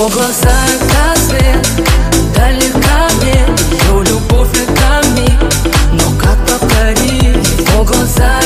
Его глаза как свет, дальних камней Его любовь веками, но как повторить? Его глаза